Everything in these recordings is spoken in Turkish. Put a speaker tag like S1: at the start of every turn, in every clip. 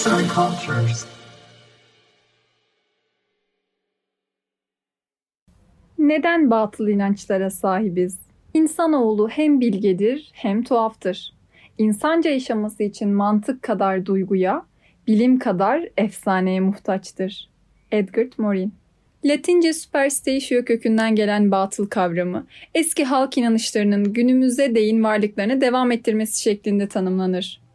S1: Arts and Cultures.
S2: Neden batıl inançlara sahibiz? İnsanoğlu hem bilgedir hem tuhaftır. İnsanca yaşaması için mantık kadar duyguya, bilim kadar efsaneye muhtaçtır. Edgar Morin Latince superstatio kökünden gelen batıl kavramı, eski halk inanışlarının günümüze değin varlıklarını devam ettirmesi şeklinde tanımlanır.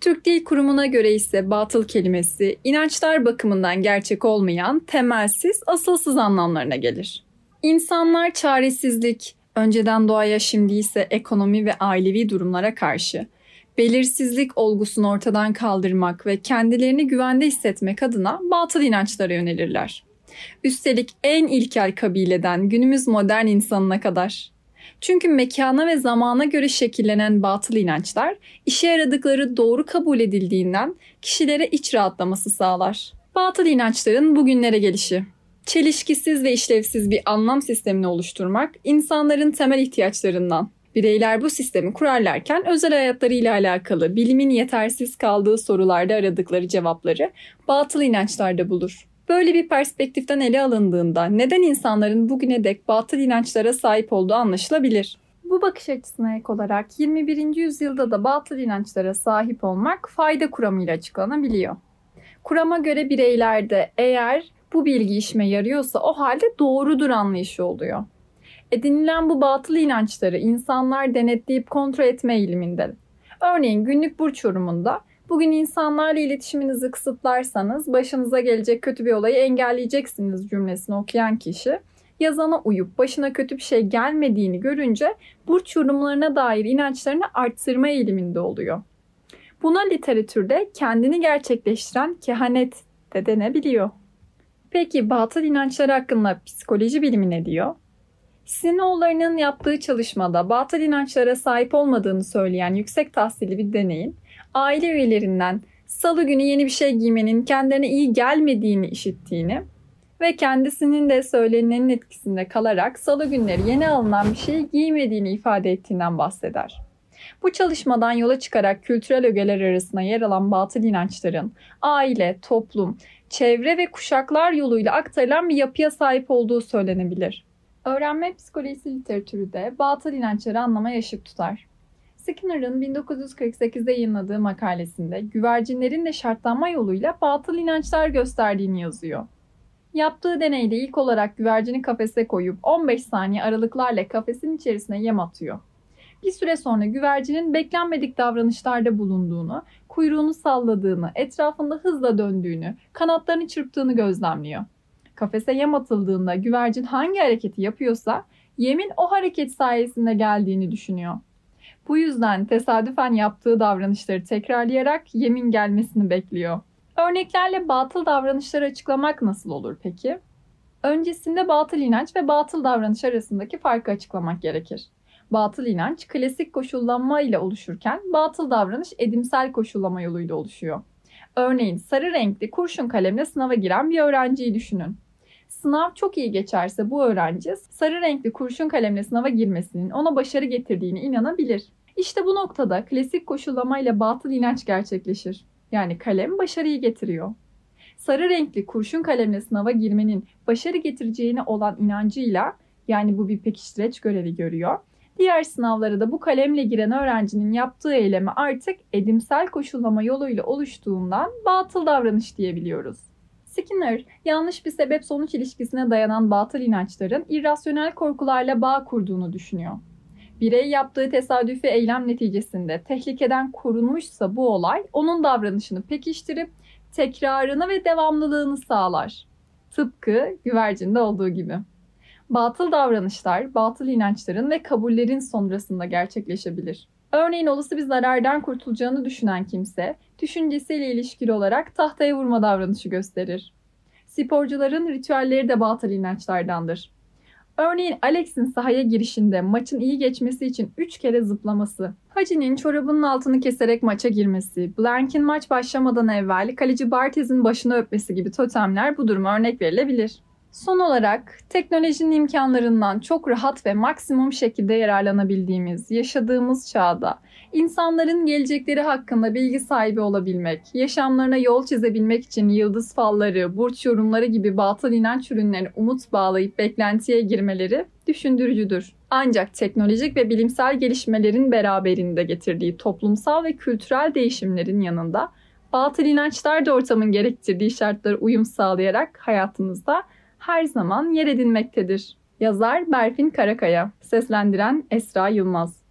S2: Türk Dil Kurumu'na göre ise batıl kelimesi, inançlar bakımından gerçek olmayan, temelsiz, asılsız anlamlarına gelir. İnsanlar çaresizlik, önceden doğaya şimdi ise ekonomi ve ailevi durumlara karşı, belirsizlik olgusunu ortadan kaldırmak ve kendilerini güvende hissetmek adına batıl inançlara yönelirler. Üstelik en ilkel kabileden günümüz modern insanına kadar. Çünkü mekana ve zamana göre şekillenen batıl inançlar işe yaradıkları doğru kabul edildiğinden kişilere iç rahatlaması sağlar. Batıl inançların bugünlere gelişi. Çelişkisiz ve işlevsiz bir anlam sistemini oluşturmak insanların temel ihtiyaçlarından. Bireyler bu sistemi kurarlarken özel hayatlarıyla alakalı bilimin yetersiz kaldığı sorularda aradıkları cevapları batıl inançlarda bulur. Böyle bir perspektiften ele alındığında neden insanların bugüne dek batıl inançlara sahip olduğu anlaşılabilir. Bu bakış açısına ek olarak 21. yüzyılda da batıl inançlara sahip olmak fayda kuramıyla açıklanabiliyor. Kurama göre bireylerde eğer bu bilgi işime yarıyorsa o halde doğrudur anlayışı oluyor. Edinilen bu batıl inançları insanlar denetleyip kontrol etme eğiliminde. Örneğin günlük burç yorumunda bugün insanlarla iletişiminizi kısıtlarsanız başınıza gelecek kötü bir olayı engelleyeceksiniz cümlesini okuyan kişi yazana uyup başına kötü bir şey gelmediğini görünce burç yorumlarına dair inançlarını arttırma eğiliminde oluyor. Buna literatürde kendini gerçekleştiren kehanet de denebiliyor. Peki batıl inançlar hakkında psikoloji bilimi ne diyor? Sinoğullarının yaptığı çalışmada batıl inançlara sahip olmadığını söyleyen yüksek tahsilli bir deneyin aile üyelerinden salı günü yeni bir şey giymenin kendilerine iyi gelmediğini işittiğini ve kendisinin de söylenenin etkisinde kalarak salı günleri yeni alınan bir şeyi giymediğini ifade ettiğinden bahseder. Bu çalışmadan yola çıkarak kültürel ögeler arasında yer alan batıl inançların aile, toplum, çevre ve kuşaklar yoluyla aktarılan bir yapıya sahip olduğu söylenebilir. Öğrenme psikolojisi literatürü de batıl inançları anlamaya ışık tutar. Skinner'ın 1948'de yayınladığı makalesinde güvercinlerin de şartlanma yoluyla batıl inançlar gösterdiğini yazıyor. Yaptığı deneyde ilk olarak güvercini kafese koyup 15 saniye aralıklarla kafesin içerisine yem atıyor. Bir süre sonra güvercinin beklenmedik davranışlarda bulunduğunu, kuyruğunu salladığını, etrafında hızla döndüğünü, kanatlarını çırptığını gözlemliyor. Kafese yem atıldığında güvercin hangi hareketi yapıyorsa yemin o hareket sayesinde geldiğini düşünüyor. Bu yüzden tesadüfen yaptığı davranışları tekrarlayarak yemin gelmesini bekliyor. Örneklerle batıl davranışları açıklamak nasıl olur peki? Öncesinde batıl inanç ve batıl davranış arasındaki farkı açıklamak gerekir. Batıl inanç klasik koşullanma ile oluşurken batıl davranış edimsel koşullama yoluyla oluşuyor. Örneğin sarı renkli kurşun kalemle sınava giren bir öğrenciyi düşünün. Sınav çok iyi geçerse bu öğrenci sarı renkli kurşun kalemle sınava girmesinin ona başarı getirdiğine inanabilir. İşte bu noktada klasik koşullama ile batıl inanç gerçekleşir. Yani kalem başarıyı getiriyor. Sarı renkli kurşun kalemle sınava girmenin başarı getireceğine olan inancıyla yani bu bir pekiştireç görevi görüyor. Diğer sınavlara da bu kalemle giren öğrencinin yaptığı eylemi artık edimsel koşullama yoluyla oluştuğundan batıl davranış diyebiliyoruz. Skinner, yanlış bir sebep sonuç ilişkisine dayanan batıl inançların irrasyonel korkularla bağ kurduğunu düşünüyor. Birey yaptığı tesadüfi eylem neticesinde tehlikeden korunmuşsa bu olay onun davranışını pekiştirip tekrarını ve devamlılığını sağlar. Tıpkı güvercinde olduğu gibi. Batıl davranışlar, batıl inançların ve kabullerin sonrasında gerçekleşebilir. Örneğin olası bir zarardan kurtulacağını düşünen kimse, düşüncesiyle ilişkili olarak tahtaya vurma davranışı gösterir. Sporcuların ritüelleri de batıl inançlardandır. Örneğin Alex'in sahaya girişinde maçın iyi geçmesi için 3 kere zıplaması, Hacı'nin çorabının altını keserek maça girmesi, Blank'in maç başlamadan evvel kaleci Bartez'in başını öpmesi gibi totemler bu duruma örnek verilebilir. Son olarak teknolojinin imkanlarından çok rahat ve maksimum şekilde yararlanabildiğimiz, yaşadığımız çağda insanların gelecekleri hakkında bilgi sahibi olabilmek, yaşamlarına yol çizebilmek için yıldız falları, burç yorumları gibi batıl inanç ürünlerine umut bağlayıp beklentiye girmeleri düşündürücüdür. Ancak teknolojik ve bilimsel gelişmelerin beraberinde getirdiği toplumsal ve kültürel değişimlerin yanında batıl inançlar da ortamın gerektirdiği şartlara uyum sağlayarak hayatımızda her zaman yer edinmektedir. Yazar Berfin Karakaya, seslendiren Esra Yılmaz.